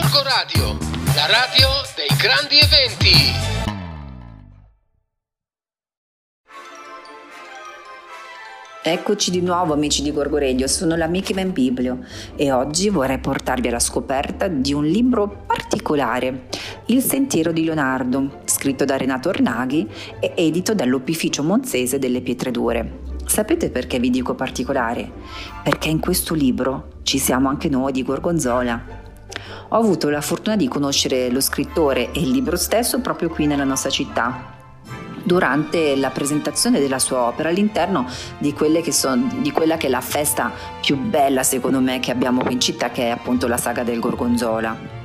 Gorgo Radio, la radio dei grandi eventi. Eccoci di nuovo amici di Gorgo Radio, sono l'amica Ivan Biblio e oggi vorrei portarvi alla scoperta di un libro particolare, Il sentiero di Leonardo, scritto da Renato Ornaghi e edito dall'Opificio Monzese delle Pietre Dure. Sapete perché vi dico particolare? Perché in questo libro ci siamo anche noi di Gorgonzola. Ho avuto la fortuna di conoscere lo scrittore e il libro stesso proprio qui nella nostra città, durante la presentazione della sua opera all'interno di, sono, di, quella che è la festa più bella secondo me che abbiamo qui in città che è appunto la saga del Gorgonzola.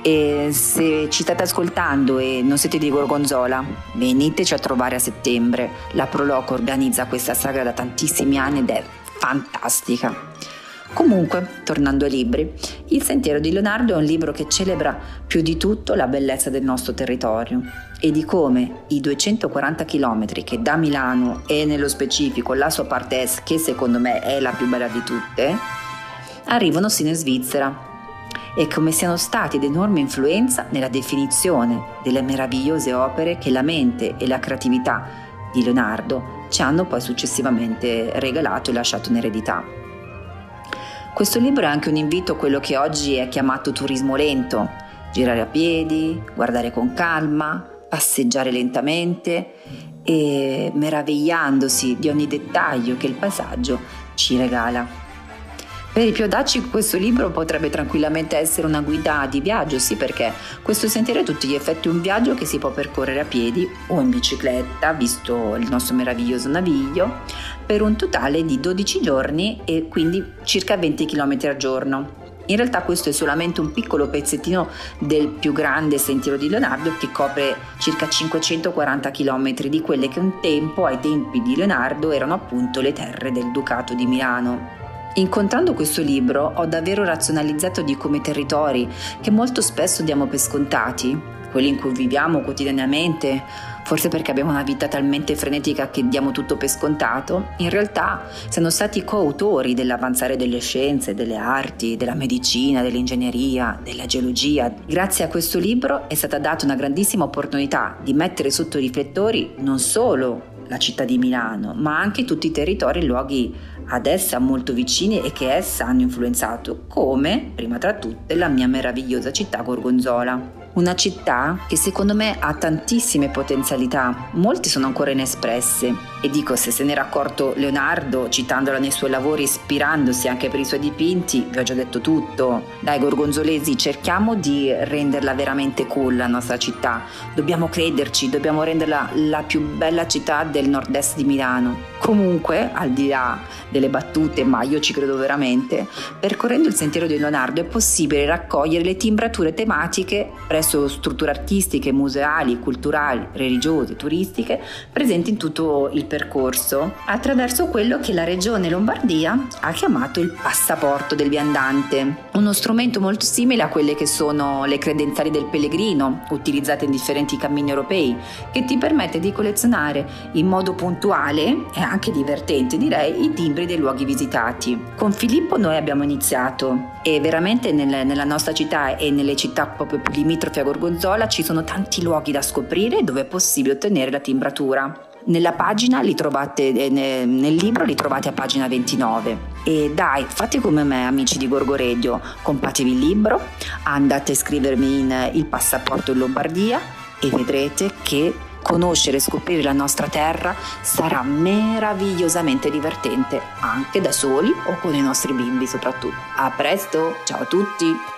E se ci state ascoltando e non siete di Gorgonzola, veniteci a trovare a settembre. La Proloco organizza questa saga da tantissimi anni ed è fantastica. Comunque, tornando ai libri, Il Sentiero di Leonardo è un libro che celebra più di tutto la bellezza del nostro territorio e di come i 240 km che da Milano e nello specifico la sua parte est, che secondo me è la più bella di tutte, arrivano sino in Svizzera e come siano stati d'enorme influenza nella definizione delle meravigliose opere che la mente e la creatività di Leonardo ci hanno poi successivamente regalato e lasciato in eredità. Questo libro è anche un invito a quello che oggi è chiamato turismo lento, girare a piedi, guardare con calma, passeggiare lentamente e meravigliandosi di ogni dettaglio che il paesaggio ci regala. Per i più audaci questo libro potrebbe tranquillamente essere una guida di viaggio, sì perché questo sentiero è a tutti gli effetti un viaggio che si può percorrere a piedi o in bicicletta, visto il nostro meraviglioso naviglio, per un totale di 12 giorni e quindi circa 20 km al giorno. In realtà questo è solamente un piccolo pezzettino del più grande sentiero di Leonardo che copre circa 540 km di quelle che un tempo, ai tempi di Leonardo, erano appunto le terre del Ducato di Milano. Incontrando questo libro ho davvero razionalizzato di come territori che molto spesso diamo per scontati, quelli in cui viviamo quotidianamente, forse perché abbiamo una vita talmente frenetica che diamo tutto per scontato, in realtà siano stati coautori dell'avanzare delle scienze, delle arti, della medicina, dell'ingegneria, della geologia. Grazie a questo libro è stata data una grandissima opportunità di mettere sotto i riflettori non solo la città di Milano, ma anche tutti i territori e luoghi ad essa molto vicini e che essa hanno influenzato, come, prima tra tutte, la mia meravigliosa città Gorgonzola. Una città che secondo me ha tantissime potenzialità, molte sono ancora inespresse e dico se se n'era accorto Leonardo citandola nei suoi lavori ispirandosi anche per i suoi dipinti, vi ho già detto tutto. Dai gorgonzolesi cerchiamo di renderla veramente cool la nostra città, dobbiamo crederci, dobbiamo renderla la più bella città del nord-est di Milano. Comunque, al di là delle battute, ma io ci credo veramente, percorrendo il sentiero di Leonardo è possibile raccogliere le timbrature tematiche presso strutture artistiche, museali, culturali, religiose, turistiche presenti in tutto il percorso attraverso quello che la regione Lombardia ha chiamato il passaporto del viandante, uno strumento molto simile a quelle che sono le credenziali del pellegrino utilizzate in differenti cammini europei, che ti permette di collezionare in modo puntuale e anche divertente direi i timbri dei luoghi visitati. Con Filippo noi abbiamo iniziato e veramente nel, nella nostra città e nelle città proprio più limitrofe a Gorgonzola ci sono tanti luoghi da scoprire dove è possibile ottenere la timbratura. Nella pagina li trovate, eh, nel libro li trovate a pagina 29. E dai, fate come me, amici di Gorgoredio, compratevi il libro, andate a iscrivermi in Il passaporto in Lombardia e vedrete che conoscere e scoprire la nostra terra sarà meravigliosamente divertente, anche da soli o con i nostri bimbi soprattutto. A presto, ciao a tutti!